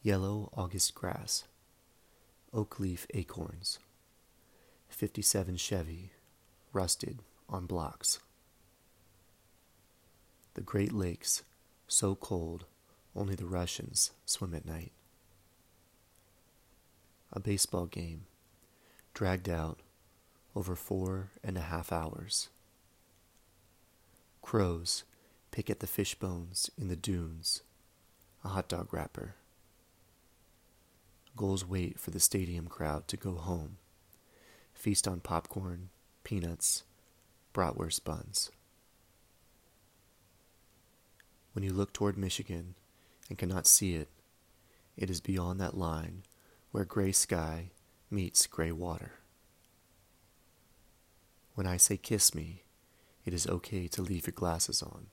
Yellow August grass, oak leaf acorns, 57 Chevy, rusted on blocks. The Great Lakes, so cold, only the Russians swim at night. A baseball game, dragged out over four and a half hours. Crows pick at the fish bones in the dunes, a hot dog wrapper. Gulls wait for the stadium crowd to go home, feast on popcorn, peanuts, bratwurst buns. When you look toward Michigan and cannot see it, it is beyond that line where gray sky meets gray water. When I say kiss me, it is okay to leave your glasses on.